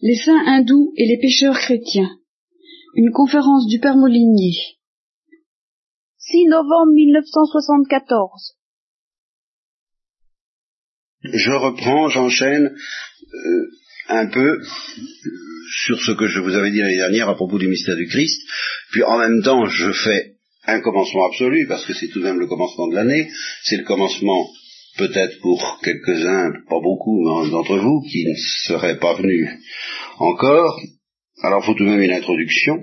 Les saints hindous et les pécheurs chrétiens. Une conférence du Père Molinier. 6 novembre 1974. Je reprends, j'enchaîne euh, un peu sur ce que je vous avais dit l'année dernière à propos du mystère du Christ, puis en même temps je fais un commencement absolu, parce que c'est tout de même le commencement de l'année, c'est le commencement peut-être pour quelques-uns, pas beaucoup d'entre vous, qui ne seraient pas venus encore. Alors, il faut tout de même une introduction,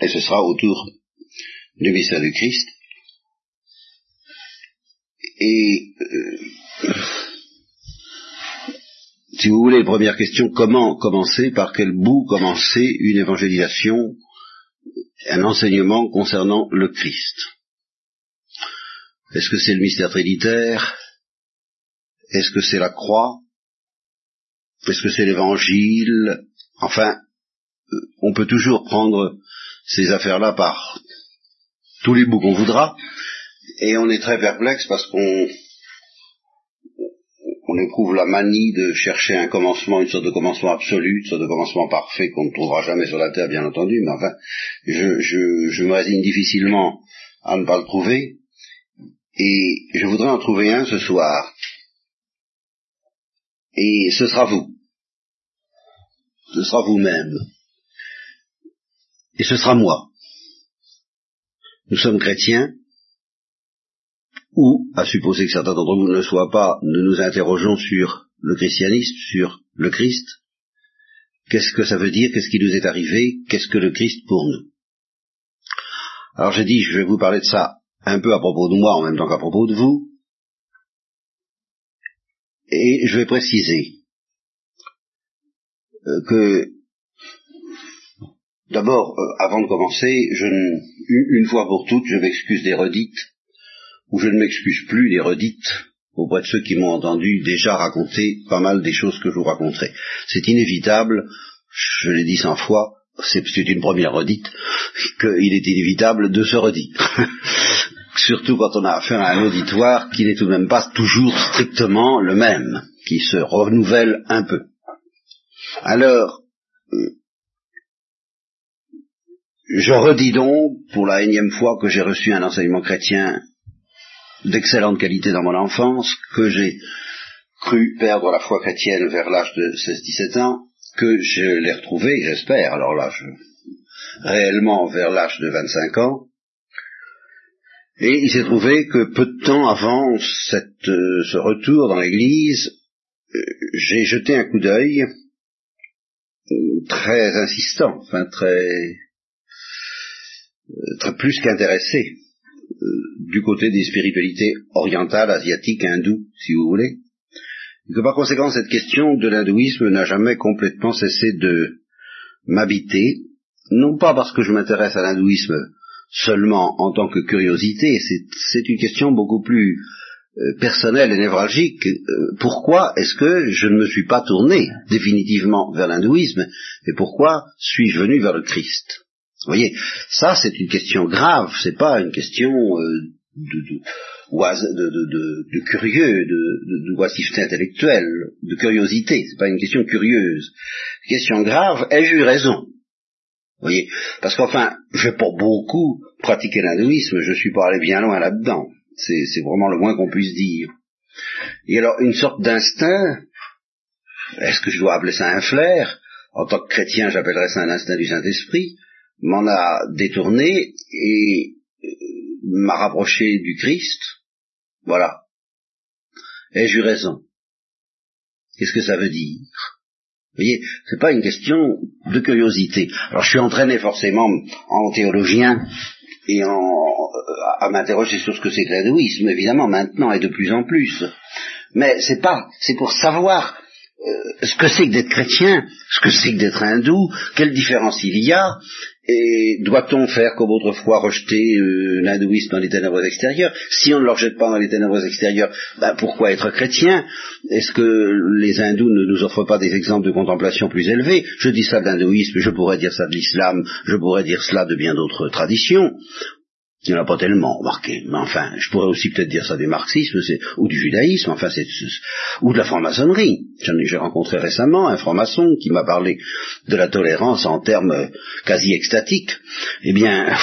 et ce sera autour du mystère du Christ. Et, euh, si vous voulez, première question, comment commencer, par quel bout commencer une évangélisation, un enseignement concernant le Christ? Est-ce que c'est le mystère trinitaire? Est-ce que c'est la croix? Est-ce que c'est l'évangile? Enfin, euh, on peut toujours prendre ces affaires-là par tous les bouts qu'on voudra, et on est très perplexe parce qu'on on éprouve la manie de chercher un commencement, une sorte de commencement absolu, une sorte de commencement parfait qu'on ne trouvera jamais sur la terre, bien entendu, mais enfin, je, je, je me résigne difficilement à ne pas le trouver, et je voudrais en trouver un ce soir. Et ce sera vous. Ce sera vous-même. Et ce sera moi. Nous sommes chrétiens, ou, à supposer que certains d'entre vous ne le soient pas, nous nous interrogeons sur le christianisme, sur le Christ. Qu'est-ce que ça veut dire? Qu'est-ce qui nous est arrivé? Qu'est-ce que le Christ pour nous? Alors j'ai dit, je vais vous parler de ça un peu à propos de moi en même temps qu'à propos de vous. Et je vais préciser euh, que d'abord, euh, avant de commencer, je une fois pour toutes, je m'excuse des redites, ou je ne m'excuse plus des redites auprès de ceux qui m'ont entendu déjà raconter pas mal des choses que je vous raconterai. C'est inévitable, je l'ai dit cent fois, c'est une première redite, qu'il est inévitable de se redire. surtout quand on a affaire à un auditoire qui n'est tout de même pas toujours strictement le même, qui se renouvelle un peu. Alors, euh, je redis donc, pour la énième fois, que j'ai reçu un enseignement chrétien d'excellente qualité dans mon enfance, que j'ai cru perdre la foi chrétienne vers l'âge de 16-17 ans, que je l'ai retrouvé, j'espère, alors là, je, réellement vers l'âge de 25 ans, et il s'est trouvé que peu de temps avant cette, euh, ce retour dans l'église, euh, j'ai jeté un coup d'œil euh, très insistant, enfin très, très plus qu'intéressé du côté des spiritualités orientales, asiatiques, hindoues, si vous voulez, par conséquent cette question de l'hindouisme n'a jamais complètement cessé de m'habiter, non pas parce que je m'intéresse à l'hindouisme seulement en tant que curiosité, c'est une question beaucoup plus euh, personnelle et névralgique. Euh, pourquoi est-ce que je ne me suis pas tourné définitivement vers l'hindouisme et pourquoi suis-je venu vers le Christ? Vous voyez, ça c'est une question grave, c'est pas une question euh, de, de, de, curieux, de, de, intellectuelle, de curiosité, c'est pas une question curieuse. Question grave, ai-je eu raison voyez? Parce qu'enfin, je n'ai pas beaucoup pratiqué l'hindouisme, je suis pas allé bien loin là-dedans. C'est vraiment le moins qu'on puisse dire. Et alors, une sorte d'instinct, est-ce que je dois appeler ça un flair? En tant que chrétien, j'appellerais ça un instinct du Saint-Esprit, m'en a détourné et euh, m'a rapproché du Christ. Voilà. Ai-je eu raison Qu'est-ce que ça veut dire? Vous voyez, c'est pas une question de curiosité. Alors je suis entraîné forcément en théologien et en, à m'interroger sur ce que c'est que l'hindouisme, évidemment, maintenant et de plus en plus. Mais c'est pas, c'est pour savoir euh, ce que c'est que d'être chrétien, ce que c'est que d'être hindou, quelle différence il y a, et doit-on faire comme autrefois rejeter euh, l'hindouisme dans les ténèbres extérieures? Si on ne le rejette pas dans les ténèbres extérieures, ben pourquoi être chrétien? Est-ce que les hindous ne nous offrent pas des exemples de contemplation plus élevés? Je dis ça de l'hindouisme, je pourrais dire ça de l'islam, je pourrais dire cela de bien d'autres traditions. Il n'y en a pas tellement, remarquez. Mais enfin, je pourrais aussi peut-être dire ça du marxisme ou du judaïsme, enfin, c'est, ou de la franc-maçonnerie. J'ai rencontré récemment un franc-maçon qui m'a parlé de la tolérance en termes quasi extatiques. Eh bien,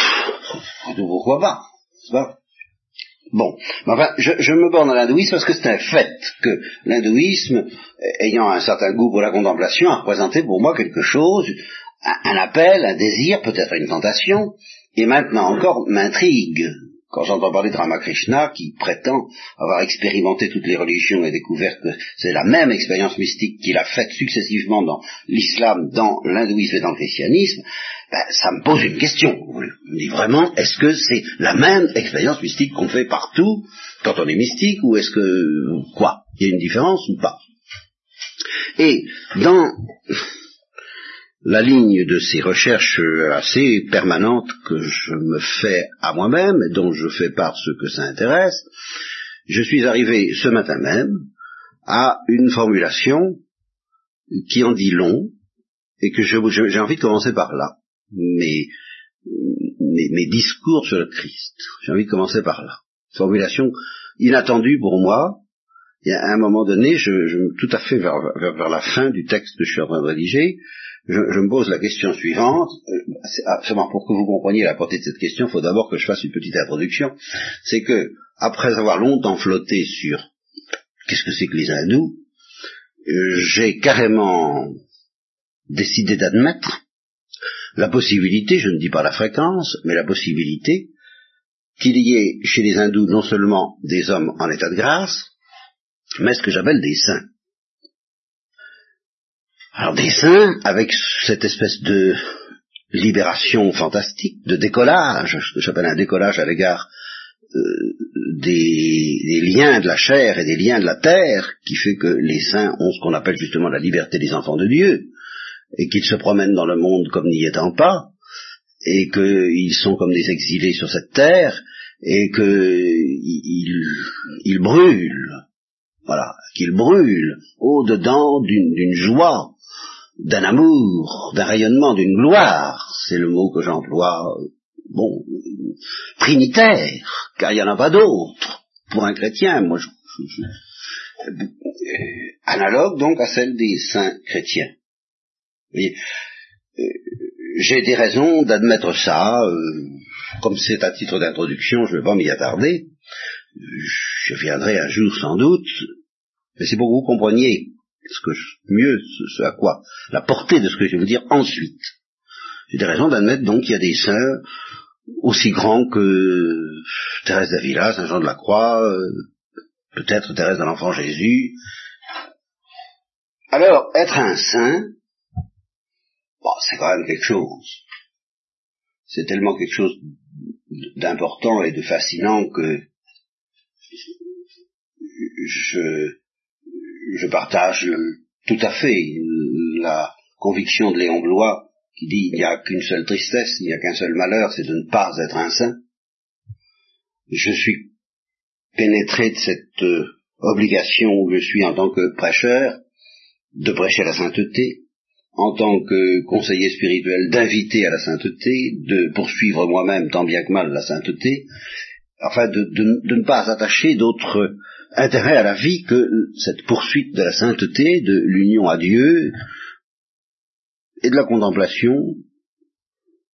pourquoi pas, pas? Bon, enfin, je, je, me borne à l'hindouisme parce que c'est un fait que l'hindouisme, ayant un certain goût pour la contemplation, a représenté pour moi quelque chose, un appel, un désir, peut-être une tentation, et maintenant encore m'intrigue quand j'entends parler de Ramakrishna qui prétend avoir expérimenté toutes les religions et découvert que c'est la même expérience mystique qu'il a faite successivement dans l'islam, dans l'hindouisme et dans le christianisme, ben, ça me pose une question. Je me dis vraiment, est-ce que c'est la même expérience mystique qu'on fait partout quand on est mystique ou est-ce que quoi Il y a une différence ou pas? Et dans la ligne de ces recherches assez permanentes que je me fais à moi-même, dont je fais part ceux que ça intéresse, je suis arrivé ce matin même à une formulation qui en dit long, et que j'ai envie de commencer par là. Mes, mes, discours sur le Christ. J'ai envie de commencer par là. Formulation inattendue pour moi. Et à un moment donné, je, tout à fait vers, vers, la fin du texte que je suis en train de rédiger, je, me pose la question suivante, euh, pour que vous compreniez la portée de cette question, il faut d'abord que je fasse une petite introduction, c'est que, après avoir longtemps flotté sur qu'est-ce que c'est que les hindous, euh, j'ai carrément décidé d'admettre la possibilité, je ne dis pas la fréquence, mais la possibilité qu'il y ait chez les hindous non seulement des hommes en état de grâce, mais ce que j'appelle des saints. Alors des saints, avec cette espèce de libération fantastique, de décollage, ce que j'appelle un décollage à l'égard euh, des, liens de la chair et des liens de la terre, qui fait que les saints ont ce qu'on appelle justement la liberté des enfants de Dieu, et qu'ils se promènent dans le monde comme n'y étant pas, et qu'ils sont comme des exilés sur cette terre, et qu'ils ils brûlent, voilà, qu'ils brûlent au-dedans d'une joie d'un amour, d'un rayonnement, d'une gloire, c'est le mot que j'emploie, bon, trinitaire, car il n'y en a pas d'autre. Pour un chrétien, moi, je, je, analogue donc à celle des saints chrétiens. Euh, j'ai des raisons d'admettre ça, euh, comme c'est à titre d'introduction, je ne vais pas m'y attarder, je viendrai un jour sans doute, mais c'est pour que vous compreniez ce que mieux ce, à quoi la portée de ce que je vais vous dire ensuite. J'ai des raisons d'admettre donc qu'il y a des saints aussi grands que Thérèse d'Avila, Saint Jean de la Croix, euh, peut-être Thérèse de l'Enfant Jésus. Alors, être un saint, bon, c'est quand même quelque chose. C'est tellement quelque chose d'important et de fascinant que je, je partage tout à fait la conviction de Léon Blois qui dit il n'y a qu'une seule tristesse, il n'y a qu'un seul malheur, c'est de ne pas être un saint. Je suis pénétré de cette euh, obligation où je suis en tant que prêcheur de prêcher la sainteté, en tant que conseiller spirituel d'inviter à la sainteté, de poursuivre moi-même tant bien que mal la sainteté, enfin de, de ne pas attacher d'autres intérêt à la vie que cette poursuite de la sainteté, de l'union à Dieu, et de la contemplation,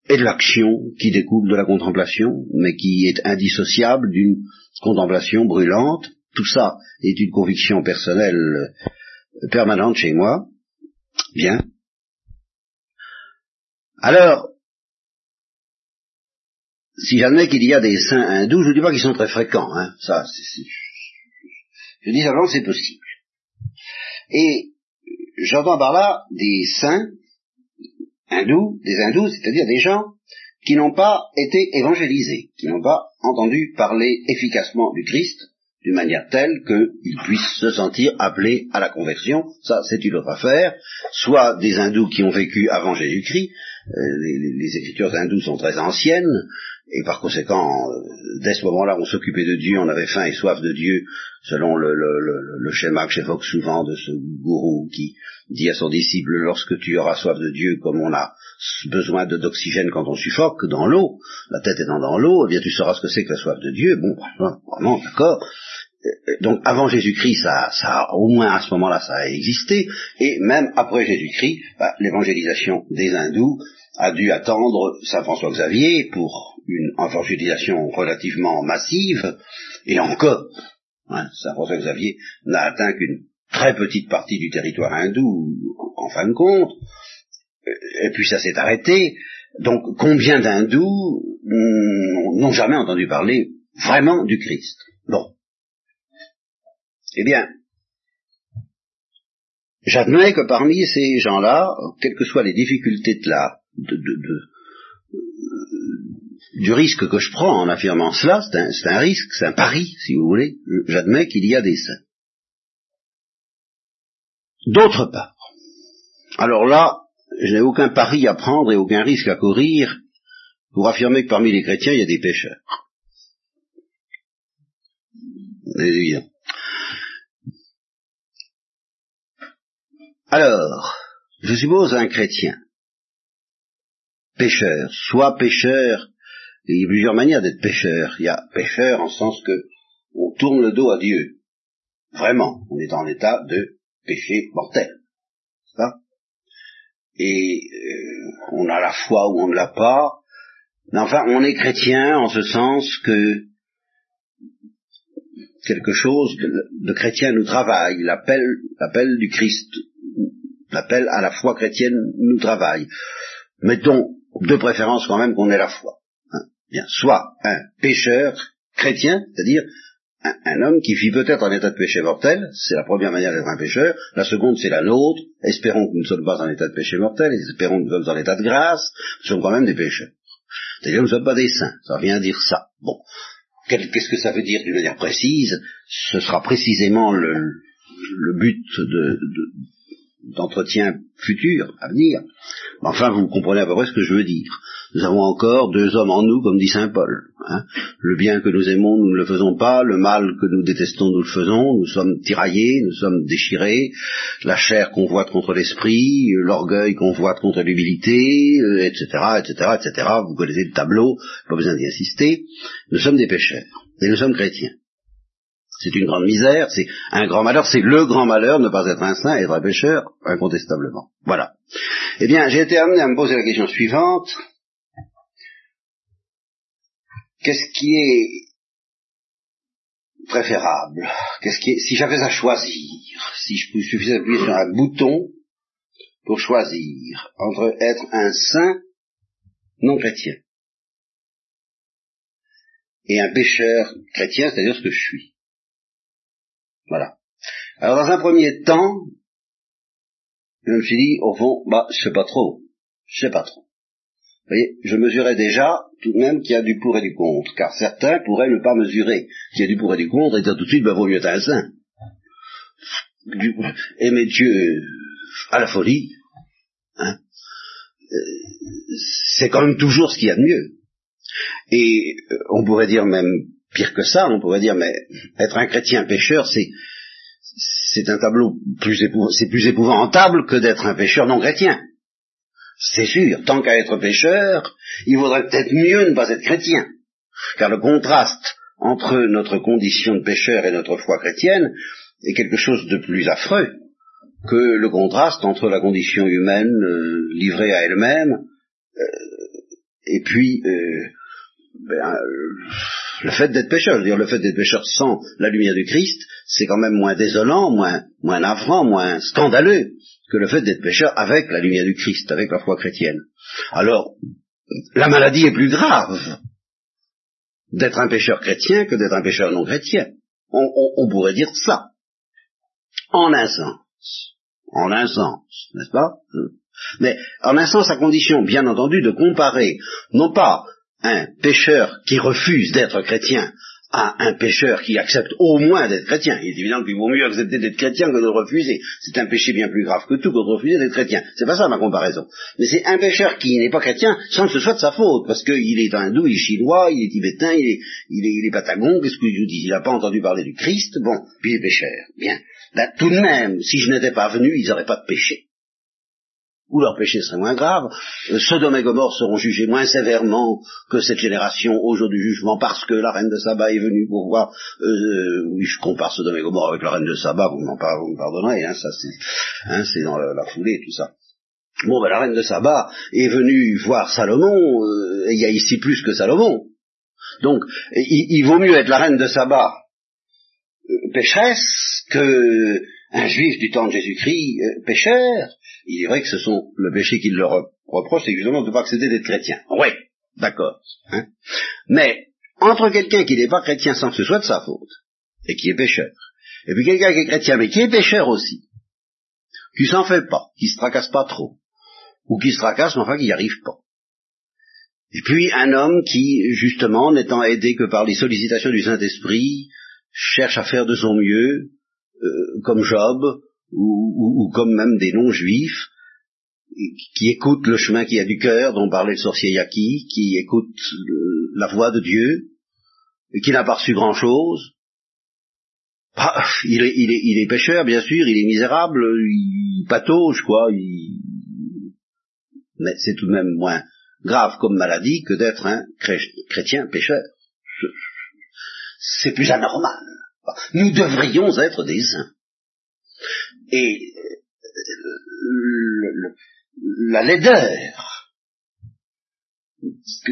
et de l'action qui découle de la contemplation, mais qui est indissociable d'une contemplation brûlante. Tout ça est une conviction personnelle permanente chez moi. Bien. Alors, si j'admets qu'il y a des saints hindous, je ne dis pas qu'ils sont très fréquents, hein, ça, c'est, je dis simplement c'est possible. Et j'entends par là des saints hindous, des hindous, c'est-à-dire des gens qui n'ont pas été évangélisés, qui n'ont pas entendu parler efficacement du Christ d'une manière telle qu'ils puissent se sentir appelés à la conversion. Ça, c'est une autre affaire. Soit des hindous qui ont vécu avant Jésus-Christ, euh, les, les, écritures hindoues sont très anciennes, et par conséquent, dès ce moment-là, on s'occupait de Dieu, on avait faim et soif de Dieu, selon le, le, le, le schéma que j'évoque souvent de ce gourou qui dit à son disciple, lorsque tu auras soif de Dieu, comme on a besoin d'oxygène quand on suffoque dans l'eau, la tête étant dans l'eau, eh bien tu sauras ce que c'est que la soif de Dieu. Bon, vraiment, d'accord. Donc avant Jésus-Christ, ça, ça, au moins à ce moment-là, ça a existé, et même après Jésus-Christ, bah, l'évangélisation des hindous a dû attendre Saint François Xavier pour une évangélisation relativement massive, et encore, hein, Saint François Xavier n'a atteint qu'une très petite partie du territoire hindou, en fin de compte, et puis ça s'est arrêté. Donc combien d'hindous n'ont jamais entendu parler vraiment du Christ? Bon. Eh bien, j'admets que parmi ces gens-là, quelles que soient les difficultés de la, de, de, du risque que je prends en affirmant cela, c'est un, risque, c'est un pari, si vous voulez, j'admets qu'il y a des saints. D'autre part, alors là, je n'ai aucun pari à prendre et aucun risque à courir pour affirmer que parmi les chrétiens, il y a des pécheurs. Évident. Alors, je suppose un chrétien, pécheur, soit pécheur, il y a plusieurs manières d'être pécheur. Il y a pécheur en sens que on tourne le dos à Dieu. Vraiment, on est en état de péché mortel. Ça? Et euh, on a la foi ou on ne l'a pas. Mais enfin, on est chrétien en ce sens que quelque chose de, chrétien nous travaille, l'appel, l'appel du Christ, l'appel à la foi chrétienne nous travaille. Mettons de préférence quand même qu'on ait la foi. Hein. Bien, soit un pécheur chrétien, c'est-à-dire un, homme qui vit peut-être en état de péché mortel, c'est la première manière d'être un pécheur, la seconde c'est la nôtre, espérons que nous ne sommes pas en état de péché mortel, espérons que nous sommes en état de grâce, nous sommes quand même des pécheurs. C'est-à-dire nous ne sommes pas des saints, ça vient dire ça. Bon, qu'est-ce que ça veut dire d'une manière précise? Ce sera précisément le but de, d'entretien futur, à venir. Enfin, vous comprenez à peu près ce que je veux dire. Nous avons encore deux hommes en nous, comme dit Saint Paul. Hein. Le bien que nous aimons, nous ne le faisons pas. Le mal que nous détestons, nous le faisons. Nous sommes tiraillés, nous sommes déchirés. La chair convoite contre l'esprit, l'orgueil convoite contre l'humilité, etc., etc., etc. Vous connaissez le tableau, pas besoin d'y insister. Nous sommes des pécheurs. Et nous sommes chrétiens. C'est une grande misère, c'est un grand malheur, c'est le grand malheur ne pas être un saint, être un pécheur, incontestablement. Voilà. Eh bien, j'ai été amené à me poser la question suivante. Qu'est-ce qui est préférable? Qu'est-ce qui est, si j'avais à choisir, si je suffisais d'appuyer sur un bouton pour choisir entre être un saint non chrétien et un pécheur chrétien, c'est-à-dire ce que je suis. Voilà. Alors dans un premier temps, je me suis dit, au fond, bah, je sais pas trop. Je sais pas trop. Vous voyez, je mesurais déjà tout de même qu'il y a du pour et du contre, car certains pourraient ne pas mesurer qu'il y a du pour et du contre et dire tout de suite, bah, vaut mieux être un saint. aimer Dieu à la folie, hein, euh, c'est quand même toujours ce qu'il y a de mieux. Et euh, on pourrait dire même pire que ça, on pourrait dire, mais être un chrétien pécheur, c'est c'est un tableau plus c'est plus épouvantable que d'être un pécheur non chrétien. C'est sûr, tant qu'à être pécheur, il vaudrait peut-être mieux ne pas être chrétien. Car le contraste entre notre condition de pécheur et notre foi chrétienne est quelque chose de plus affreux que le contraste entre la condition humaine euh, livrée à elle-même euh, et puis euh, ben, le fait d'être pécheur, je veux dire le fait d'être pécheur sans la lumière du Christ, c'est quand même moins désolant, moins, moins navrant, moins scandaleux que le fait d'être pécheur avec la lumière du Christ, avec la foi chrétienne. Alors, la maladie est plus grave d'être un pécheur chrétien que d'être un pécheur non chrétien. On, on pourrait dire ça. En un sens. En un sens, n'est-ce pas? Mais en un sens, à condition, bien entendu, de comparer, non pas un pécheur qui refuse d'être chrétien à un pécheur qui accepte au moins d'être chrétien. Il est évident qu'il vaut mieux accepter d'être chrétien que de refuser. C'est un péché bien plus grave que tout que de refuser d'être chrétien. C'est pas ça ma comparaison. Mais c'est un pécheur qui n'est pas chrétien sans que ce soit de sa faute, parce qu'il est hindou, il est chinois, il est tibétain, il est, il est, patagon, qu'est-ce que je vous dis? Il n'a pas entendu parler du Christ, bon, puis il est pécheur. Bien. Ben, tout de même, si je n'étais pas venu, ils n'auraient pas de péché ou leur péché serait moins grave, euh, Sodome et seront jugés moins sévèrement que cette génération au jour du jugement parce que la reine de Saba est venue pour voir, euh, oui je compare Sodome et avec la reine de Saba, vous, m'en me pardonnerez, hein, ça c'est hein, dans la, foulée tout ça. Bon ben la reine de Saba est venue voir Salomon, euh, et il y a ici plus que Salomon. Donc il, vaut mieux être la reine de Saba pécheresse que un juif du temps de Jésus-Christ pécheur, il est vrai que ce sont le péché qu'il leur reproche, c'est justement de ne pas accepter d'être chrétien. Oui, d'accord. Hein? Mais entre quelqu'un qui n'est pas chrétien sans que ce soit de sa faute, et qui est pécheur, et puis quelqu'un qui est chrétien mais qui est pécheur aussi, qui s'en fait pas, qui se tracasse pas trop, ou qui se tracasse mais enfin qui n'y arrive pas. Et puis un homme qui, justement, n'étant aidé que par les sollicitations du Saint-Esprit, cherche à faire de son mieux, euh, comme Job, ou, comme même des non-juifs, qui écoutent le chemin qui a du cœur, dont parlait le sorcier Yaki, qui écoutent la voix de Dieu, et qui n'a pas reçu grand-chose. Il, est, il, il bien sûr, il est misérable, il patauge, quoi, mais c'est tout de même moins grave comme maladie que d'être un chrétien pécheur. C'est plus anormal. Nous devrions être des saints. Et euh, la laideur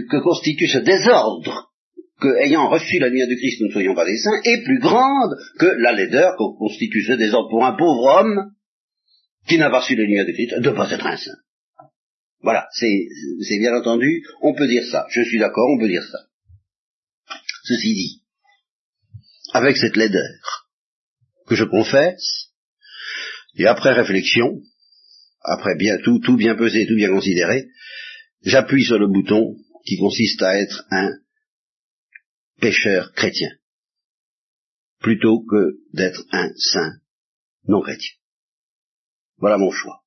que, constitue ce désordre que, ayant reçu la lumière du Christ, nous ne soyons pas des saints, est plus grande que la laideur que constitue ce désordre pour un pauvre homme qui n'a pas reçu la lumière du Christ de ne pas être un saint. Voilà, c'est bien entendu, on peut dire ça. Je suis d'accord, on peut dire ça. Ceci dit, avec cette laideur que je confesse, et après réflexion, après bien tout, tout bien pesé, tout bien considéré, j'appuie sur le bouton qui consiste à être un pécheur chrétien, plutôt que d'être un saint non chrétien. Voilà mon choix.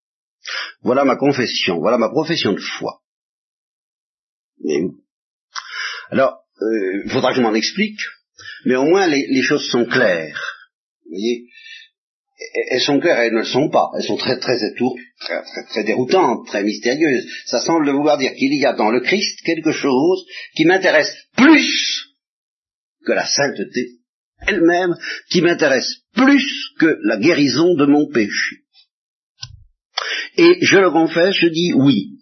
Voilà ma confession, voilà ma profession de foi. Mais, alors, il euh, faudra que je m'en explique, mais au moins les, les choses sont claires. Vous voyez, elles sont claires, elles ne le sont pas. Elles sont très très très, très, très déroutantes, très mystérieuses. Ça semble vouloir dire qu'il y a dans le Christ quelque chose qui m'intéresse plus que la sainteté elle-même, qui m'intéresse plus que la guérison de mon péché. Et je le confesse, je dis oui.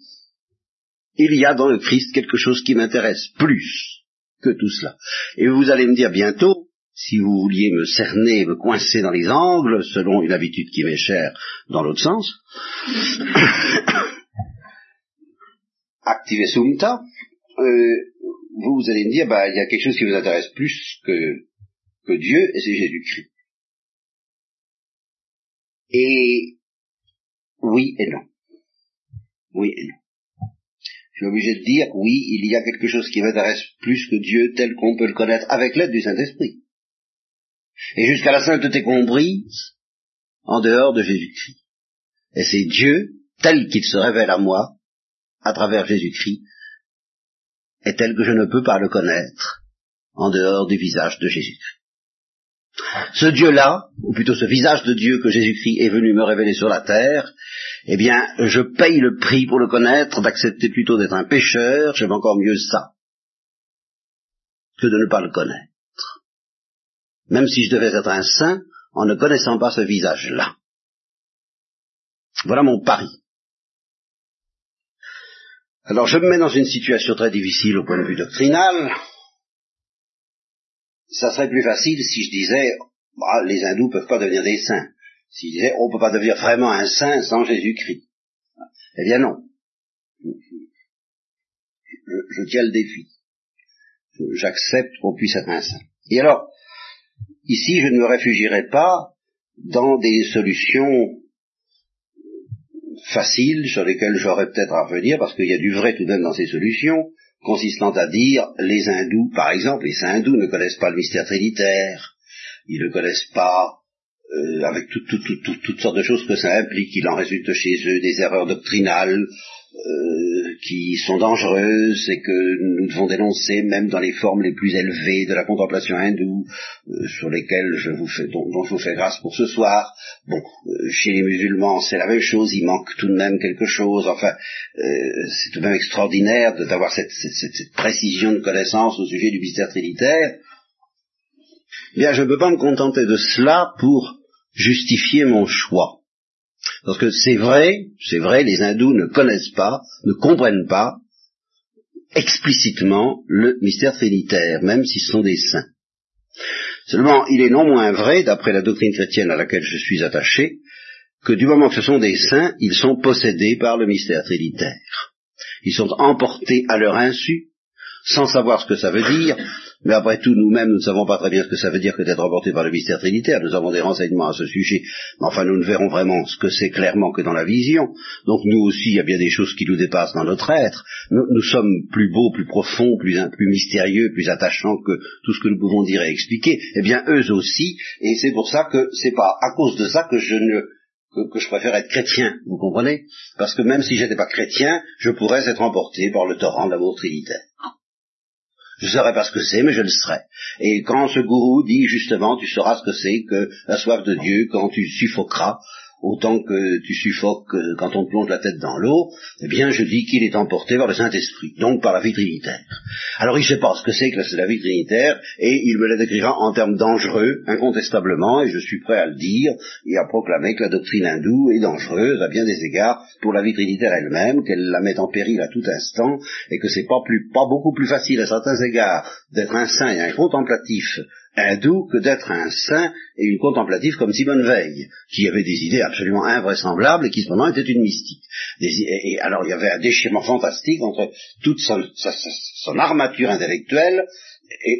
Il y a dans le Christ quelque chose qui m'intéresse plus que tout cela. Et vous allez me dire bientôt, si vous vouliez me cerner, me coincer dans les angles, selon une habitude qui m'est chère dans l'autre sens, activez sumta, euh, vous, allez me dire, bah, il y a quelque chose qui vous intéresse plus que, que Dieu, et c'est Jésus-Christ. Et oui et non. Oui et non. Je suis obligé de dire, oui, il y a quelque chose qui m'intéresse plus que Dieu tel qu'on peut le connaître avec l'aide du Saint-Esprit et jusqu'à la sainteté comprise en dehors de Jésus-Christ. Et c'est Dieu, tel qu'il se révèle à moi, à travers Jésus-Christ, est tel que je ne peux pas le connaître en dehors du visage de Jésus-Christ. Ce Dieu-là, ou plutôt ce visage de Dieu que Jésus-Christ est venu me révéler sur la terre, eh bien, je paye le prix pour le connaître, d'accepter plutôt d'être un pécheur, j'aime encore mieux ça, que de ne pas le connaître même si je devais être un saint, en ne connaissant pas ce visage-là. Voilà mon pari. Alors je me mets dans une situation très difficile au point de vue doctrinal. Ça serait plus facile si je disais, bah, les hindous ne peuvent pas devenir des saints. Si je disais, on ne peut pas devenir vraiment un saint sans Jésus-Christ. Eh bien non. Je, tiens le défi. J'accepte qu'on puisse être un saint. Et alors, Ici, je ne me réfugierai pas dans des solutions faciles sur lesquelles j'aurais peut-être à revenir, parce qu'il y a du vrai tout de même dans ces solutions, consistant à dire les hindous, par exemple, les hindous ne connaissent pas le mystère trinitaire, ils ne connaissent pas euh, avec toutes sortes de choses que ça implique, il en résulte chez eux des erreurs doctrinales, euh, qui sont dangereuses et que nous devons dénoncer même dans les formes les plus élevées de la contemplation hindoue, euh, sur lesquelles je vous fais, dont, je vous fais grâce pour ce soir. Bon, euh, chez les musulmans c'est la même chose, il manque tout de même quelque chose. Enfin, c'est tout de même extraordinaire d'avoir cette, cette, précision de connaissance au sujet du mystère trinitaire. Bien, je ne peux pas me contenter de cela pour justifier mon choix. Parce que c'est vrai, c'est vrai, les hindous ne connaissent pas, ne comprennent pas explicitement le mystère trinitaire, même s'ils sont des saints. Seulement, il est non moins vrai, d'après la doctrine chrétienne à laquelle je suis attaché, que du moment que ce sont des saints, ils sont possédés par le mystère trinitaire. Ils sont emportés à leur insu, sans savoir ce que ça veut dire, mais après tout, nous-mêmes, nous ne savons pas très bien ce que ça veut dire que d'être emporté par le mystère trinitaire. Nous avons des renseignements à ce sujet, mais enfin, nous ne verrons vraiment ce que c'est clairement que dans la vision. Donc, nous aussi, il y a bien des choses qui nous dépassent dans notre être. Nous, sommes plus beaux, plus profonds, plus, mystérieux, plus attachants que tout ce que nous pouvons dire et expliquer. Eh bien, eux aussi, et c'est pour ça que c'est pas à cause de ça que je ne que, je préfère être chrétien, vous comprenez? Parce que même si j'étais pas chrétien, je pourrais être emporté par le torrent de l'amour trinitaire. Je ne saurais pas ce que c'est, mais je le serai. Et quand ce gourou dit justement, tu sauras ce que c'est que la soif de Dieu quand tu suffoqueras autant que tu suffoques quand on te plonge la tête dans l'eau, eh bien je dis qu'il est emporté par le Saint-Esprit, donc par la vie trinitaire. Alors il ne sait pas ce que c'est que la vie trinitaire, et il me la décrira en termes dangereux, incontestablement, et je suis prêt à le dire, et à proclamer que la doctrine hindoue est dangereuse à bien des égards pour la vie trinitaire elle-même, qu'elle la met en péril à tout instant, et que c'est pas plus, pas beaucoup plus facile à certains égards d'être un saint et un contemplatif hindou que d'être un saint et une contemplative comme Simone Veil, qui avait des idées absolument invraisemblables et qui cependant était une mystique. et, alors il y avait un déchirement fantastique entre toute son, armature intellectuelle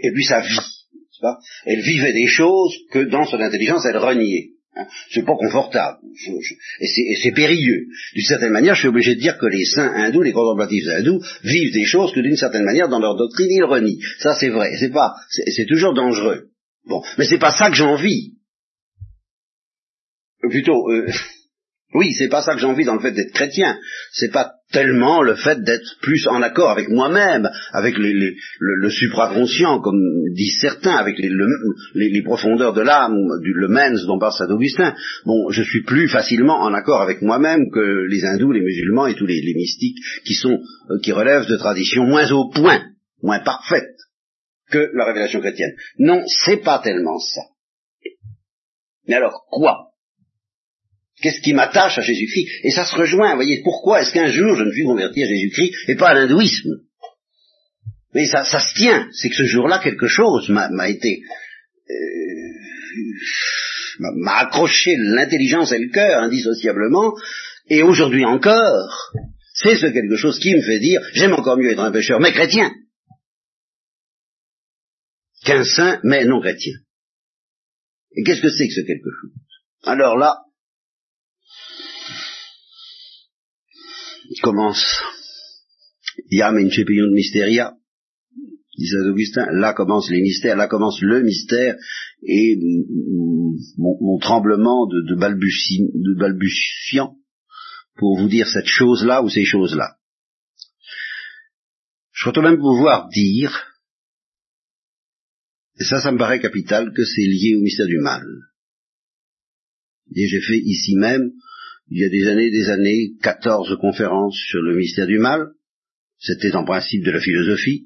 et, puis sa vie. Elle vivait des choses que dans son intelligence elle reniait. Hein. C'est pas confortable. et c'est périlleux. D'une certaine manière, je suis obligé de dire que les saints hindous, les contemplatifs hindous, vivent des choses que d'une certaine manière, dans leur doctrine, ils renient. Ça, c'est vrai. C'est pas, c'est toujours dangereux. Bon. Mais c'est pas ça que j'ai envie. Plutôt, euh, oui, c'est pas ça que j'ai envie dans le fait d'être chrétien. C'est pas tellement le fait d'être plus en accord avec moi-même, avec le, supraconscient, comme disent certains, avec les, profondeurs de l'âme, du le mens dont parle Saint Augustin. Bon, je suis plus facilement en accord avec moi-même que les hindous, les musulmans et tous les, mystiques qui sont euh, qui relèvent de traditions moins au point, moins parfaites que la révélation chrétienne. Non, c'est pas tellement ça. Mais alors quoi? Qu'est-ce qui m'attache à Jésus-Christ? Et ça se rejoint, vous voyez, pourquoi est-ce qu'un jour je ne suis converti à Jésus-Christ et pas à l'hindouisme? Mais ça, ça se tient, c'est que ce jour-là, quelque chose m'a été... Euh, m'a accroché l'intelligence et le cœur indissociablement, et aujourd'hui encore, c'est ce quelque chose qui me fait dire, j'aime encore mieux être un pécheur, mais chrétien, qu'un saint, mais non chrétien. Et qu'est-ce que c'est que ce quelque chose? Alors là, commence Yam de Mysteria, dit Saint Augustin, là commencent les mystères, là commence le mystère, et mon, tremblement de, de, de balbutiant pour vous dire cette chose-là ou ces choses-là. Je crois tout même pouvoir dire, et ça, ça me paraît capital, que c'est lié au mystère du mal. Et j'ai fait ici même il y a des années, des années, quatorze conférences sur le mystère du mal. C'était en principe de la philosophie.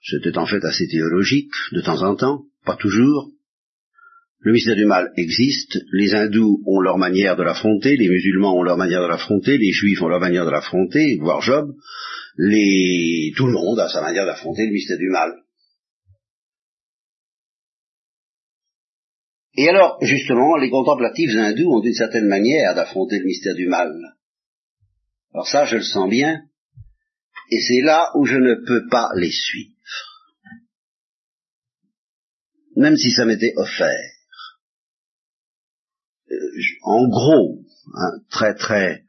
C'était en fait assez théologique, de temps en temps, pas toujours. Le mystère du mal existe, les hindous ont leur manière de l'affronter, les musulmans ont leur manière de l'affronter, les juifs ont leur manière de l'affronter, voire Job, les... tout le monde a sa manière d'affronter le mystère du mal. Et alors, justement, les contemplatifs hindous ont une certaine manière d'affronter le mystère du mal. Alors ça, je le sens bien, et c'est là où je ne peux pas les suivre. Même si ça m'était offert. Euh, en gros, hein, très très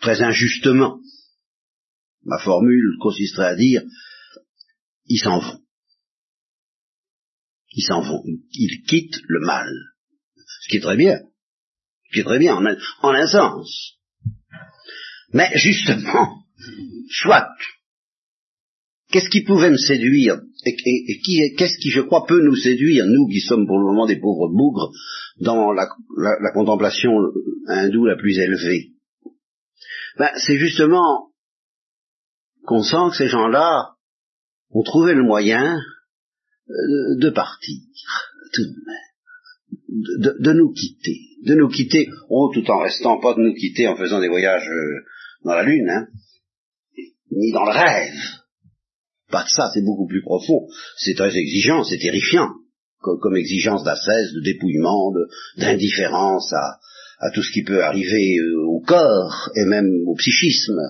très injustement, Ma formule consisterait à dire, ils s'en vont. Ils s'en vont. Ils quittent le mal. Ce qui est très bien. Ce qui est très bien en un, en un sens. Mais justement, soit, qu'est-ce qui pouvait me séduire et, qu'est-ce qui, je crois, peut nous séduire, nous qui sommes pour le moment des pauvres bougres, dans la, la, la contemplation hindoue la plus élevée? Ben, C'est justement qu'on sent que ces gens-là ont trouvé le moyen de partir, tout de même, de, nous quitter, de nous quitter, oh, tout en restant pas de nous quitter en faisant des voyages euh, dans la Lune, hein, ni dans le rêve. Pas de ça, c'est beaucoup plus profond. C'est très exigeant, c'est terrifiant, comme, exigence d'ascèse, de dépouillement, d'indifférence à, à tout ce qui peut arriver euh, au corps et même au psychisme,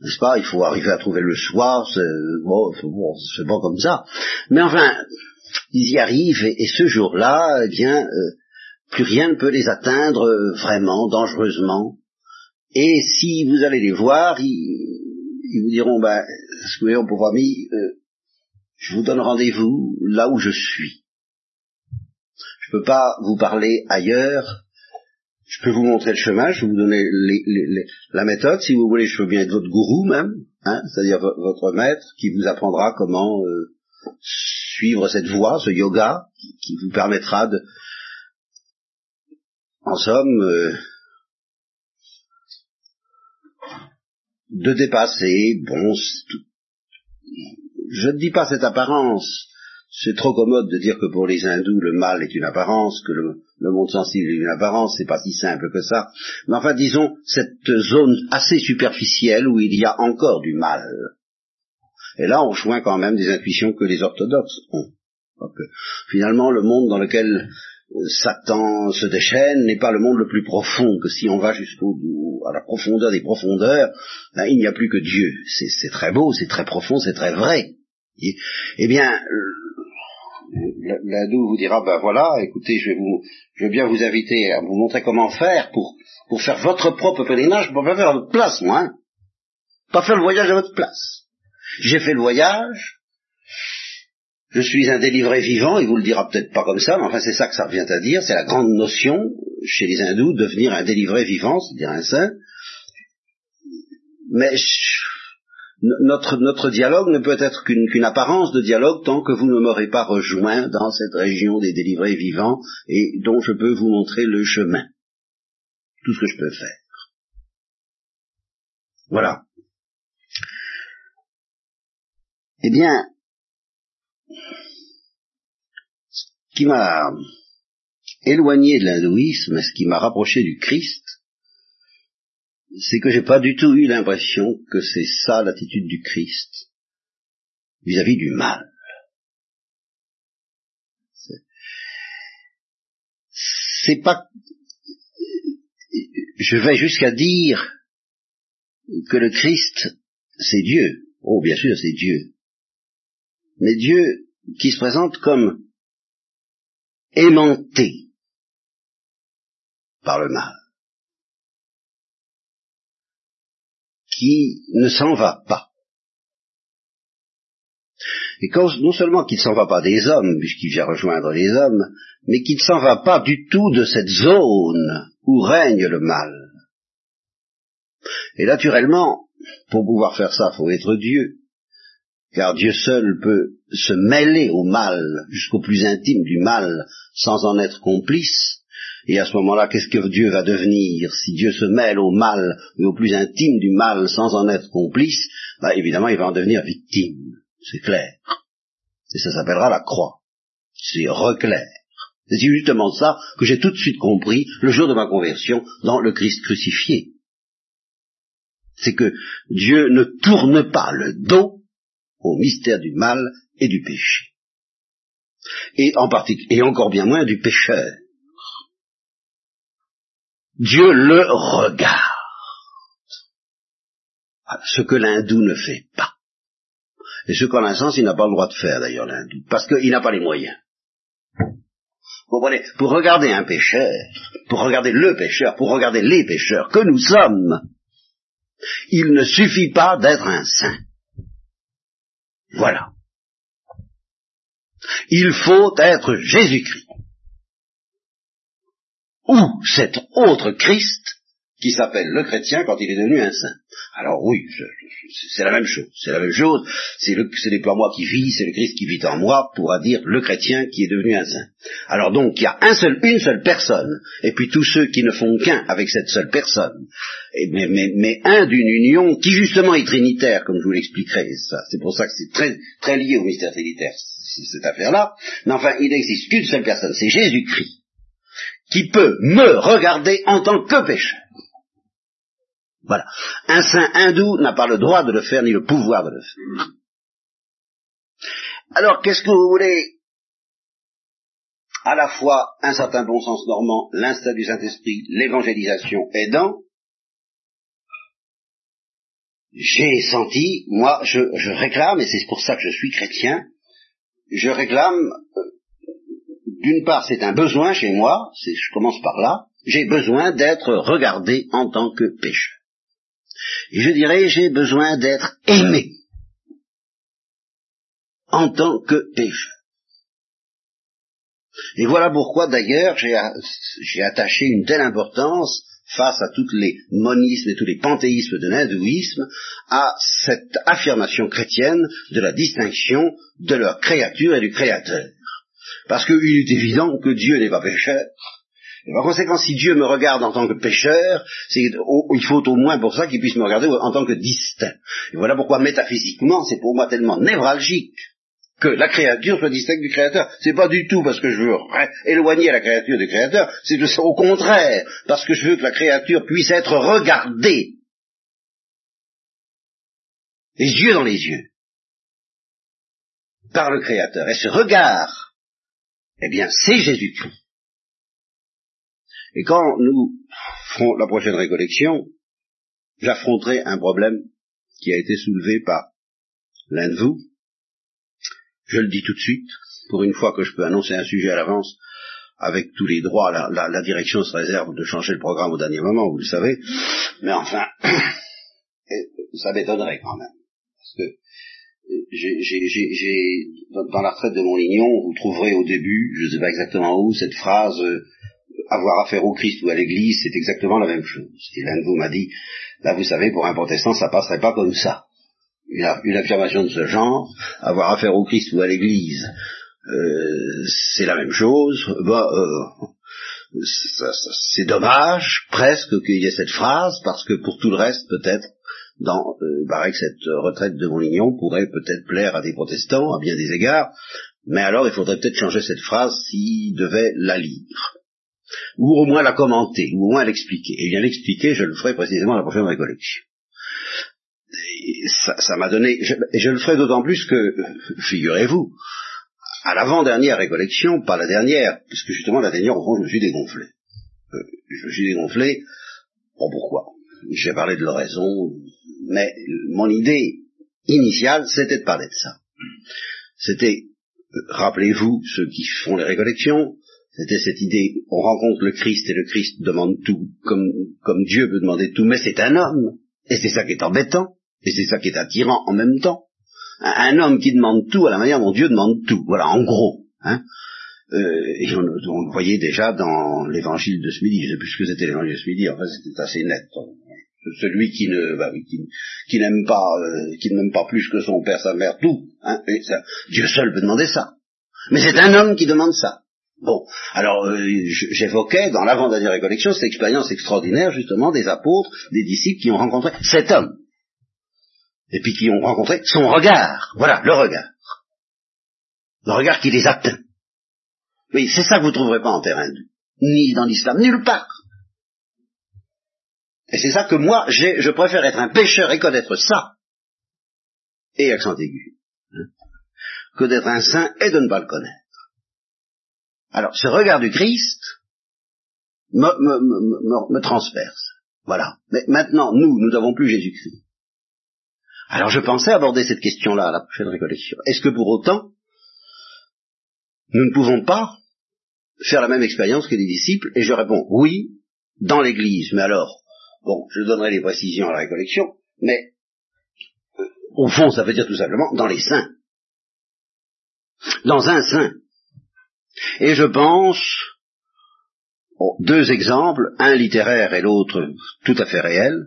n'est-ce pas? Il faut arriver à trouver le soi, c'est bon, pas comme ça. Mais enfin, ils y arrivent et, ce jour-là, eh bien, euh, plus rien ne peut les atteindre euh, vraiment, dangereusement. Et si vous allez les voir, ils, vous diront, ben, ce que vous pauvre ami, je vous donne rendez-vous là où je suis. Je ne peux pas vous parler ailleurs je peux vous montrer le chemin, je peux vous donner la méthode, si vous voulez, je peux bien être votre gourou même, hein, c'est-à-dire votre maître qui vous apprendra comment euh, suivre cette voie, ce yoga, qui, vous permettra de, en somme, euh, de dépasser, bon, je ne dis pas cette apparence, c'est trop commode de dire que pour les hindous le mal est une apparence, que le, monde sensible est une apparence, c'est pas si simple que ça. Mais enfin, disons, cette zone assez superficielle où il y a encore du mal. Et là, on joint quand même des intuitions que les orthodoxes ont. finalement, le monde dans lequel euh, Satan se déchaîne n'est pas le monde le plus profond, que si on va jusqu'au à la profondeur des profondeurs, ben, il n'y a plus que Dieu. C'est très beau, c'est très profond, c'est très vrai. eh bien, l'hindou vous dira, ben voilà, écoutez, je vais, vais bien vous inviter à vous montrer comment faire pour, pour faire votre propre pèlerinage, pour pas faire à votre place, moi. Hein. Pas faire le voyage à votre place. J'ai fait le voyage, je suis un délivré vivant, il vous le dira peut-être pas comme ça, mais enfin c'est ça que ça revient à dire, c'est la grande notion chez les hindous, devenir un délivré vivant, c'est-à-dire un saint. Mais notre, notre dialogue ne peut être qu'une apparence de dialogue tant que vous ne m'aurez pas rejoint dans cette région des délivrés vivants et dont je peux vous montrer le chemin. Tout ce que je peux faire. Voilà. Eh bien, ce qui m'a éloigné de l'hindouisme, ce qui m'a rapproché du Christ, c'est que j'ai pas du tout eu l'impression que c'est ça l'attitude du Christ vis-à-vis du mal. C'est pas, je vais jusqu'à dire que le Christ, c'est Dieu. Oh, bien sûr, c'est Dieu. Mais Dieu qui se présente comme aimanté par le mal. Qui ne s'en va pas. Et non seulement qu'il ne s'en va pas des hommes, puisqu'il vient rejoindre les hommes, mais qu'il ne s'en va pas du tout de cette zone où règne le mal. Et naturellement, pour pouvoir faire ça, faut être Dieu, car Dieu seul peut se mêler au mal, jusqu'au plus intime du mal, sans en être complice, et à ce moment-là, qu'est-ce que Dieu va devenir Si Dieu se mêle au mal et au plus intime du mal sans en être complice, bah, évidemment, il va en devenir victime. C'est clair. Et ça s'appellera la croix. C'est reclair. C'est justement ça que j'ai tout de suite compris le jour de ma conversion dans le Christ crucifié. C'est que Dieu ne tourne pas le dos au mystère du mal et du péché. Et en et encore bien moins du pécheur. Dieu le regarde. Ce que l'hindou ne fait pas. Et ce qu'en un sens, il n'a pas le droit de faire d'ailleurs l'hindou, parce qu'il n'a pas les moyens. Vous comprenez? Pour regarder un pécheur, pour regarder le pécheur, pour regarder les pécheurs que nous sommes, Il ne suffit pas d'être un saint. Voilà. Il faut être Jésus-Christ. Ou cet autre Christ qui s'appelle le chrétien quand il est devenu un saint. Alors oui, c'est la même chose. C'est la même chose. C'est le, n'est pas moi qui vis, c'est le Christ qui vit en moi, pourra dire le chrétien qui est devenu un saint. Alors donc, il y a un seul, une seule personne, et puis tous ceux qui ne font qu'un avec cette seule personne, mais, un d'une union qui justement est trinitaire, comme je vous l'expliquerai. C'est pour ça que c'est très, très lié au mystère trinitaire cette affaire-là. Mais enfin, il n'existe qu'une seule personne, c'est Jésus-Christ, qui peut me regarder en tant que pécheur. Voilà. Un saint hindou n'a pas le droit de le faire ni le pouvoir de le faire. Alors, qu'est-ce que vous voulez À la fois un certain bon sens normand, l'instinct du Saint-Esprit, l'évangélisation aidant, j'ai senti, moi, je, réclame, et c'est pour ça que je suis chrétien, je réclame, euh, d'une part, c'est un besoin chez moi, je commence par là, j'ai besoin d'être regardé en tant que pécheur. Et je dirais, j'ai besoin d'être aimé en tant que pécheur. Et voilà pourquoi d'ailleurs j'ai attaché une telle importance face à tous les monismes et tous les panthéismes de l'hindouisme à cette affirmation chrétienne de la distinction de leur créature et du créateur. Parce qu'il est évident que Dieu n'est pas pécheur, et par conséquent, si Dieu me regarde en tant que pécheur, il faut au moins pour ça qu'il puisse me regarder en tant que distinct. Et voilà pourquoi métaphysiquement, c'est pour moi tellement névralgique que la créature soit distincte du créateur. C'est pas du tout parce que je veux éloigner la créature du créateur, c'est au contraire parce que je veux que la créature puisse être regardée les yeux dans les yeux par le créateur. Et ce regard, eh bien, c'est Jésus-Christ. Et quand nous ferons la prochaine récollection, j'affronterai un problème qui a été soulevé par l'un de vous. Je le dis tout de suite, pour une fois que je peux annoncer un sujet à l'avance, avec tous les droits, la, direction se réserve de changer le programme au dernier moment, vous le savez, mais enfin, ça m'étonnerait quand même, parce que j'ai, dans la retraite de mon lignon, vous trouverez au début, je ne sais pas exactement où, cette phrase euh, avoir affaire au Christ ou à l'Église, c'est exactement la même chose. Et l'un de vous m'a dit, là vous savez, pour un protestant, ça passerait pas comme ça. Une, affirmation de ce genre, avoir affaire au Christ ou à l'Église, euh, c'est la même chose. Bah, euh, c'est dommage, presque, qu'il y ait cette phrase, parce que pour tout le reste, peut-être, dans, euh, il paraît que cette retraite de Montlignon pourrait peut-être plaire à des protestants, à bien des égards, mais alors il faudrait peut-être changer cette phrase s'ils devaient la lire ou au moins la commenter, ou au moins l'expliquer. Et bien l'expliquer, je le ferai précisément à la prochaine récollection. ça m'a donné, et je le ferai d'autant plus que, figurez-vous, à l'avant-dernière récollection, pas la dernière, puisque justement la dernière, au fond, je me suis dégonflé. Euh, je me suis dégonflé, bon pourquoi? J'ai parlé de l'oraison, mais mon idée initiale, c'était de parler de ça. C'était, rappelez-vous, ceux qui font les récollections, c'était cette idée, on rencontre le Christ et le Christ demande tout, comme, comme Dieu peut demander tout, mais c'est un homme. Et c'est ça qui est embêtant, et c'est ça qui est attirant en même temps. Un, homme qui demande tout à la manière dont Dieu demande tout. Voilà, en gros. Hein. Euh, et on, le voyait déjà dans l'évangile de ce midi, je ne sais plus ce que c'était l'évangile de ce midi, enfin c'était assez net. Celui qui ne, bah qui, n'aime pas, euh, qui n'aime pas plus que son père, sa mère, tout. Hein, Dieu seul peut demander ça. Mais c'est un homme qui demande ça. Bon, alors euh, j'évoquais dans l'avant-dernière récollection cette expérience extraordinaire justement des apôtres, des disciples qui ont rencontré cet homme, et puis qui ont rencontré son regard, voilà, le regard, le regard qui les atteint. Oui, c'est ça que vous trouverez pas en terrain ni dans l'islam, nulle part. Et c'est ça que moi, je préfère être un pécheur et connaître ça, et accent aigu, hein, que d'être un saint et de ne pas le connaître. Alors, ce regard du Christ me, me, me, transperce. Voilà. Mais maintenant, nous, nous n'avons plus Jésus-Christ. Alors je pensais aborder cette question-là à la prochaine récollection. Est-ce que pour autant, nous ne pouvons pas faire la même expérience que les disciples? Et je réponds oui, dans l'Église. Mais alors, Bon, je donnerai les précisions à la récollection, mais euh, au fond, ça veut dire tout simplement dans les saints. Dans un saint. Et je pense, deux exemples, un littéraire et l'autre tout à fait réel,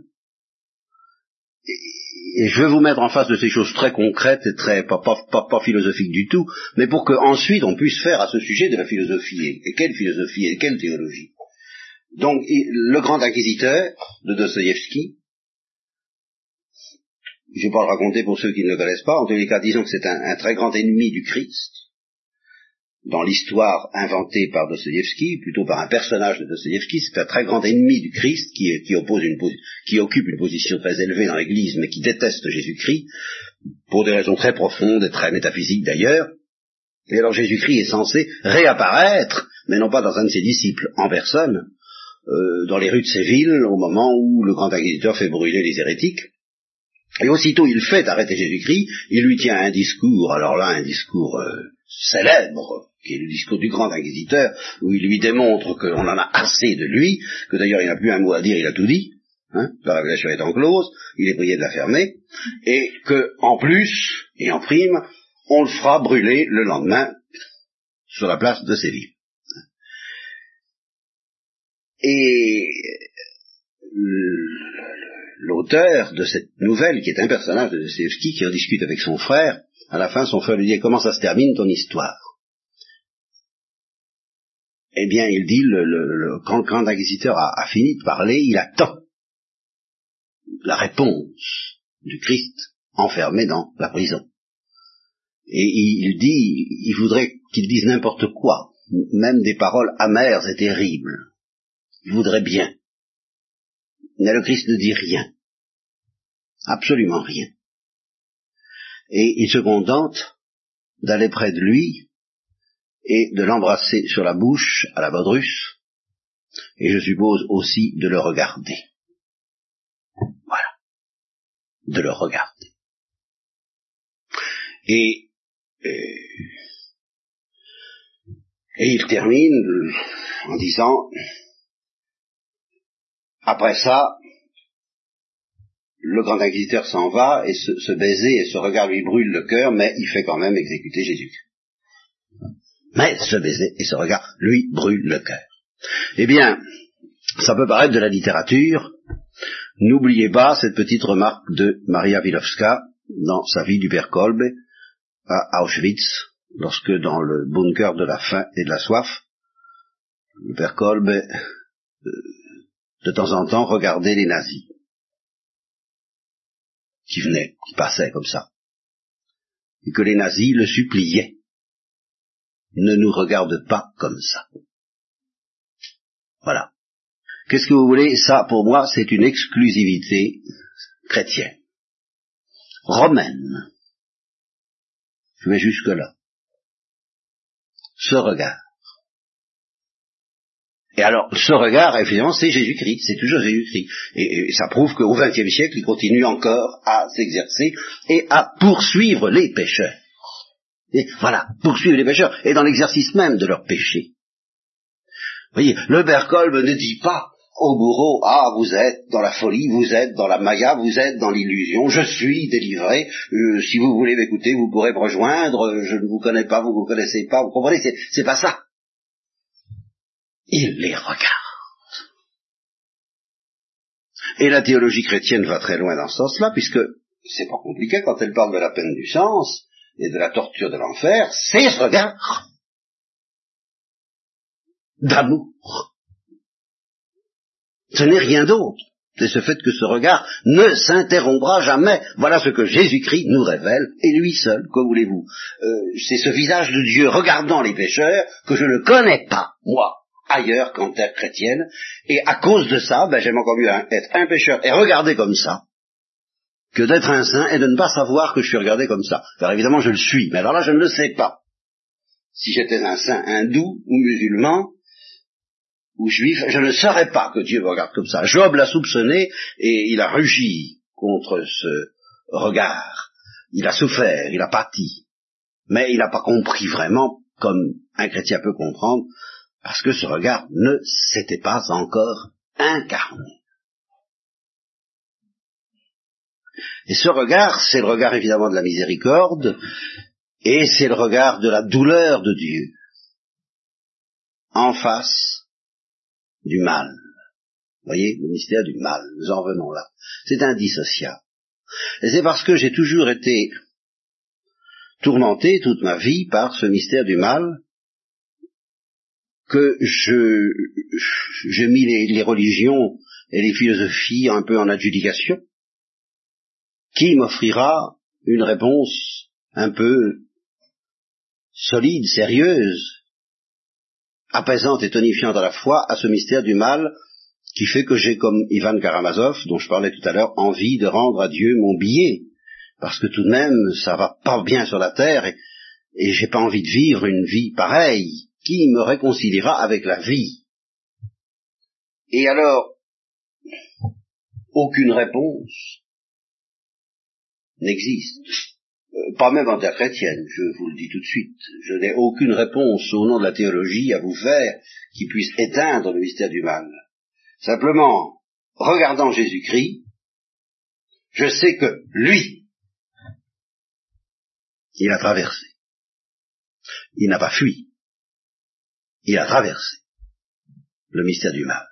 et je vais vous mettre en face de ces choses très concrètes et très pas, pas, philosophiques du tout, mais pour qu'ensuite on puisse faire à ce sujet de la philosophie. Et, quelle philosophie et quelle théologie? Donc le grand inquisiteur de Dostoïevski, je ne vais pas le raconter pour ceux qui ne le connaissent pas, en tous les cas disons que c'est un très grand ennemi du Christ, dans l'histoire inventée par Dostoïevski, plutôt par un personnage de Dostoïevski, c'est un très grand ennemi du Christ qui, occupe une position très élevée dans l'Église, mais qui déteste Jésus-Christ, pour des raisons très profondes et très métaphysiques d'ailleurs. Et alors Jésus-Christ est censé réapparaître, mais non pas dans un de ses disciples, en personne, euh, dans les rues de Séville, au moment où le grand inquisiteur fait brûler les hérétiques. Et aussitôt il fait arrêter Jésus-Christ, il lui tient un discours, alors là un discours euh, célèbre, qui est le discours du grand inquisiteur, où il lui démontre qu'on en a assez de lui, que d'ailleurs il n'a plus un mot à dire, il a tout dit, hein, la révélation est en close, il est prié de la fermer, et que en plus, et en prime, on le fera brûler le lendemain sur la place de Séville. Et l'auteur de cette nouvelle, qui est un personnage de Dostoevsky, qui en discute avec son frère, à la fin, son frère lui dit comment ça se termine ton histoire? Eh bien, il dit, le, le, quand le grand inquisiteur a, fini de parler, il attend la réponse du Christ enfermé dans la prison. Et il, dit, il voudrait qu'il dise n'importe quoi, même des paroles amères et terribles. Il voudrait bien. Mais le Christ ne dit rien. Absolument rien et il se contente d'aller près de lui et de l'embrasser sur la bouche à la russe, et je suppose aussi de le regarder. Voilà. De le regarder. Et, et, et il termine en disant, après ça, le grand inquisiteur s'en va et ce, baiser et ce regard lui brûle le cœur, mais il fait quand même exécuter Jésus. Mais ce baiser et ce regard lui brûle le cœur. Eh bien, ça peut paraître de la littérature. N'oubliez pas cette petite remarque de Maria Wilowska dans sa vie du père Kolbe à Auschwitz, lorsque dans le bunker de la faim et de la soif, le père Kolbe, euh, de temps en temps, regardait les nazis qui venait, qui passait comme ça, et que les nazis le suppliaient. Ne nous regarde pas comme ça. Voilà. Qu'est-ce que vous voulez? Ça, pour moi, c'est une exclusivité chrétienne, romaine. Je vais jusque-là. Ce regard. Et alors, ce regard, évidemment, c'est Jésus-Christ, c'est toujours Jésus-Christ. Et, ça prouve qu'au XXe siècle, il continue encore à s'exercer et à poursuivre les pécheurs. Voilà, poursuivre les pécheurs, et dans l'exercice même de leur péché. Vous voyez, le Berkolb ne dit pas au bourreau, ah, vous êtes dans la folie, vous êtes dans la maya, vous êtes dans l'illusion, je suis délivré, euh, si vous voulez m'écouter, vous pourrez me rejoindre, je ne vous connais pas, vous ne vous connaissez pas, vous comprenez, c'est pas ça il les regarde. Et la théologie chrétienne va très loin dans ce sens-là, puisque c'est pas compliqué quand elle parle de la peine du sens et de la torture de l'enfer, c'est ce regard d'amour. Ce n'est rien d'autre. C'est ce fait que ce regard ne s'interrompra jamais. Voilà ce que Jésus-Christ nous révèle, et lui seul, que voulez-vous? Euh, c'est ce visage de Dieu regardant les pécheurs que je ne connais pas, moi, ailleurs qu'en terre chrétienne, et à cause de ça, ben, j'aime encore mieux être un pécheur et regarder comme ça, que d'être un saint et de ne pas savoir que je suis regardé comme ça. Car évidemment, je le suis, mais alors là, je ne le sais pas. Si j'étais un saint hindou ou musulman, ou juif, je ne saurais pas que Dieu me regarde comme ça. Job l'a soupçonné et il a rugi contre ce regard. Il a souffert, il a pâti. Mais il n'a pas compris vraiment, comme un chrétien peut comprendre, parce que ce regard ne s'était pas encore incarné. Et ce regard, c'est le regard évidemment de la miséricorde, et c'est le regard de la douleur de Dieu, en face du mal. Vous voyez, le mystère du mal, nous en revenons là. C'est indissociable. Et c'est parce que j'ai toujours été tourmenté toute ma vie par ce mystère du mal que je j'ai mis les, religions et les philosophies un peu en adjudication, qui m'offrira une réponse un peu solide, sérieuse, apaisante et tonifiante à la fois à ce mystère du mal qui fait que j'ai, comme Ivan Karamazov, dont je parlais tout à l'heure, envie de rendre à Dieu mon billet, parce que tout de même, ça va pas bien sur la terre, et, et j'ai pas envie de vivre une vie pareille, qui me réconciliera avec la vie. Et alors, aucune réponse n'existe. Euh, pas même en terre chrétienne, je vous le dis tout de suite. Je n'ai aucune réponse au nom de la théologie à vous faire qui puisse éteindre le mystère du mal. Simplement, regardant Jésus-Christ, je sais que lui, il a traversé. Il n'a pas fui. Il a traversé le mystère du mal.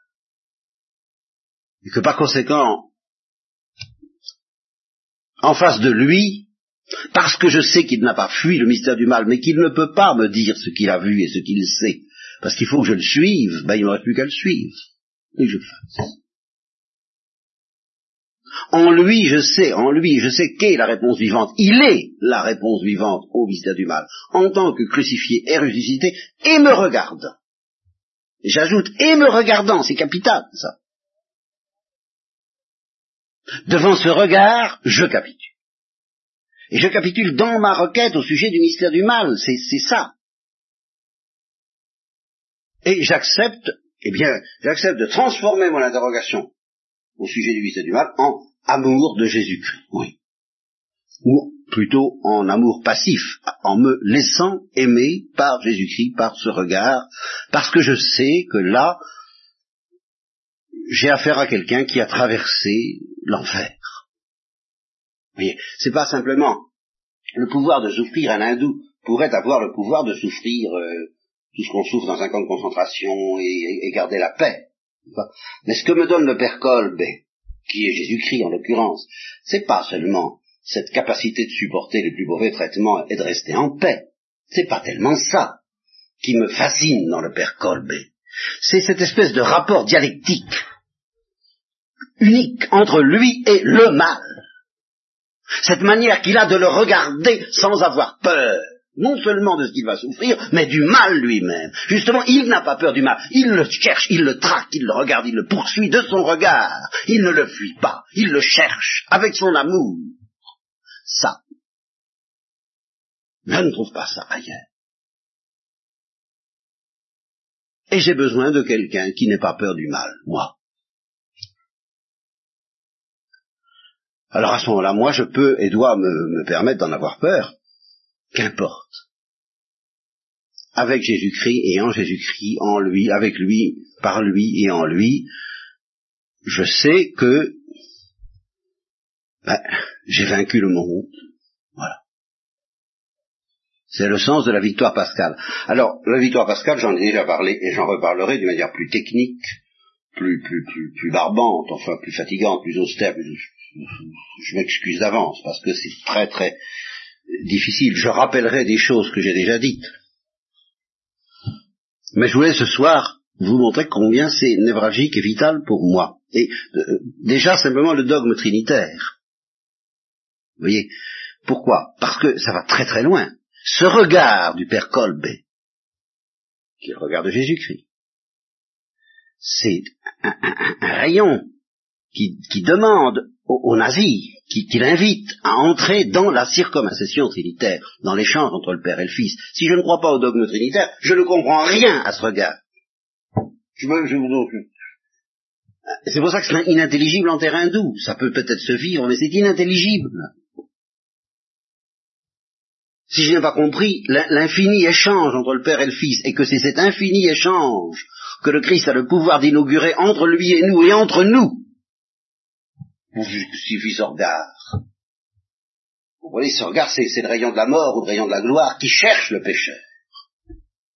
Et que par conséquent, en face de lui, parce que je sais qu'il n'a pas fui le mystère du mal, mais qu'il ne peut pas me dire ce qu'il a vu et ce qu'il sait, parce qu'il faut que je le suive, ben il ne plus qu'à le suivre et je fasse. En lui, je sais, en lui, je sais qu'est la réponse vivante. Il est la réponse vivante au mystère du mal, en tant que crucifié et ressuscité, et me regarde. J'ajoute, et me regardant, c'est capital, ça. Devant ce regard, je capitule. Et je capitule dans ma requête au sujet du mystère du mal, c'est ça. Et j'accepte eh bien, j'accepte de transformer mon interrogation au sujet du et du mal en amour de Jésus-Christ, oui. Ou plutôt en amour passif, en me laissant aimer par Jésus-Christ, par ce regard, parce que je sais que là, j'ai affaire à quelqu'un qui a traversé l'enfer. Vous voyez, c'est pas simplement le pouvoir de souffrir, un hindou pourrait avoir le pouvoir de souffrir euh, tout ce qu'on souffre dans un camp de concentration et, garder la paix. Mais ce que me donne le Père Kolbe, qui est Jésus-Christ en l'occurrence, c'est pas seulement cette capacité de supporter les plus mauvais traitements et de rester en paix. C'est pas tellement ça qui me fascine dans le Père Kolbe. C'est cette espèce de rapport dialectique unique entre lui et le mal. Cette manière qu'il a de le regarder sans avoir peur non seulement de ce qu'il va souffrir, mais du mal lui-même. Justement, il n'a pas peur du mal. Il le cherche, il le traque, il le regarde, il le poursuit de son regard. Il ne le fuit pas, il le cherche avec son amour. Ça. Je ne trouve pas ça ailleurs. Et j'ai besoin de quelqu'un qui n'ait pas peur du mal, moi. Alors à ce moment-là, moi, je peux et dois me, me permettre d'en avoir peur, Qu'importe. Avec Jésus-Christ et en Jésus-Christ, en lui, avec lui, par lui et en lui, je sais que ben, j'ai vaincu le monde. Voilà. C'est le sens de la victoire pascale. Alors, la victoire pascale, j'en ai déjà parlé et j'en reparlerai d'une manière plus technique, plus, plus, plus, plus barbante, enfin plus fatigante, plus austère. je m'excuse d'avance parce que c'est très très difficile. Je rappellerai des choses que j'ai déjà dites. Mais je voulais ce soir vous montrer combien c'est névralgique et vital pour moi. Et euh, déjà simplement le dogme trinitaire. Vous voyez? Pourquoi? Parce que ça va très très loin. Ce regard du Père Kolbe, qui est le regard de Jésus-Christ, c'est un, rayon qui, demande aux nazis qui, l'invite à entrer dans la circomassation trinitaire, dans l'échange entre le Père et le Fils. Si je ne crois pas au dogme trinitaire, je ne comprends rien à ce regard. C'est pour ça que c'est inintelligible en terrain doux. Ça peut peut-être se vivre, mais c'est inintelligible. Si je n'ai pas compris l'infini échange entre le Père et le Fils, et que c'est cet infini échange que le Christ a le pouvoir d'inaugurer entre lui et nous et entre nous, regard. Vous voyez, ce regard, c'est, le rayon de la mort ou le rayon de la gloire qui cherche le pécheur.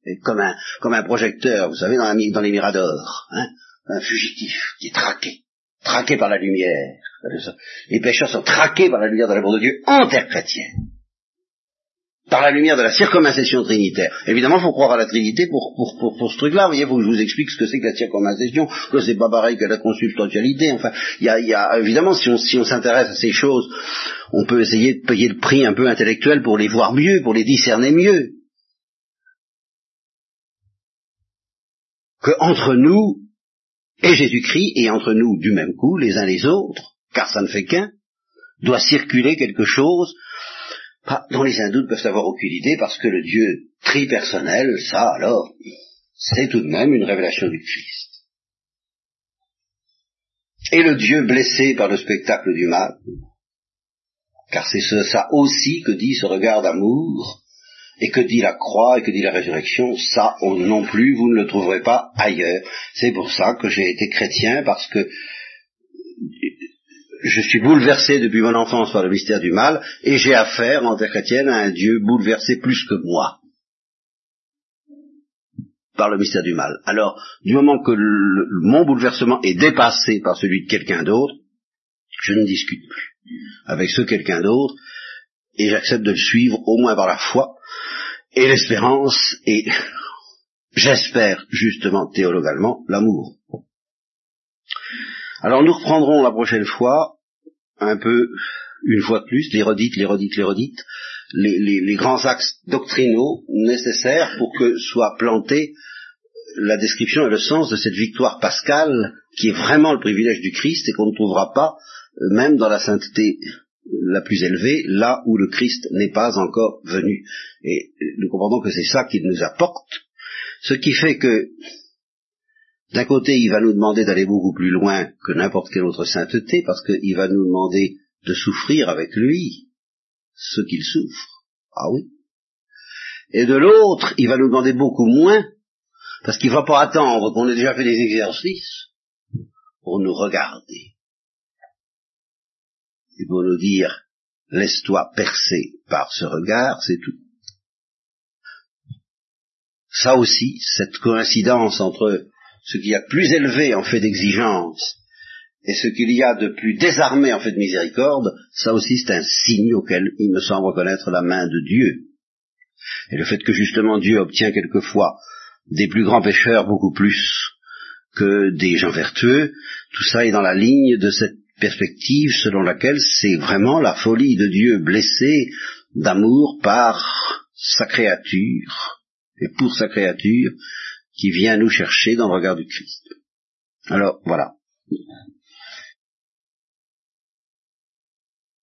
Et comme un, projecteur, vous savez, dans, dans les miradors, hein, un fugitif qui est traqué, traqué par la lumière. Les pécheurs sont traqués par la lumière de l'amour de Dieu en terre chrétienne par la lumière de la circoncision trinitaire. Évidemment, il faut croire à la Trinité pour, pour, pour, pour ce truc-là. Vous voyez, je vous explique ce que c'est que la circoncision, que c'est pas pareil que la consubstantialité. Enfin, il y a, y a, évidemment, si on, si on s'intéresse à ces choses, on peut essayer de payer le prix un peu intellectuel pour les voir mieux, pour les discerner mieux. Que entre nous et Jésus-Christ, et entre nous du même coup, les uns les autres, car ça ne fait qu'un, doit circuler quelque chose dont les hindous ne peuvent avoir aucune idée parce que le Dieu tripersonnel, ça alors, c'est tout de même une révélation du Christ. Et le Dieu blessé par le spectacle du mal, car c'est ça aussi que dit ce regard d'amour, et que dit la croix et que dit la résurrection, ça non plus vous ne le trouverez pas ailleurs. C'est pour ça que j'ai été chrétien, parce que je suis bouleversé depuis mon enfance par le mystère du mal, et j'ai affaire, en terre chrétienne, à un Dieu bouleversé plus que moi par le mystère du mal. Alors, du moment que mon bouleversement est dépassé par celui de quelqu'un d'autre, je ne discute plus avec ce quelqu'un d'autre, et j'accepte de le suivre au moins par la foi et l'espérance, et j'espère justement théologalement l'amour. Alors nous reprendrons la prochaine fois un peu, une fois de plus, les redites, les redites, les redites, les, grands axes doctrinaux nécessaires pour que soit plantée la description et le sens de cette victoire pascale qui est vraiment le privilège du Christ et qu'on ne trouvera pas euh, même dans la sainteté la plus élevée, là où le Christ n'est pas encore venu. Et nous comprenons que c'est ça qu'il nous apporte, ce qui fait que d'un côté, il va nous demander d'aller beaucoup plus loin que n'importe quelle autre sainteté, parce qu'il va nous demander de souffrir avec lui ce qu'il souffre. Ah oui. Et de l'autre, il va nous demander beaucoup moins, parce qu'il ne va pas attendre qu'on ait déjà fait des exercices pour nous regarder. Et pour nous dire, laisse-toi percer par ce regard, c'est tout. Ça aussi, cette coïncidence entre ce qu'il y a de plus élevé en fait d'exigence et ce qu'il y a de plus désarmé en fait de miséricorde, ça aussi c'est un signe auquel il me semble reconnaître la main de Dieu. Et le fait que justement Dieu obtient quelquefois des plus grands pécheurs beaucoup plus que des gens vertueux, tout ça est dans la ligne de cette perspective selon laquelle c'est vraiment la folie de Dieu blessé d'amour par sa créature et pour sa créature qui vient nous chercher dans le regard du Christ. Alors voilà.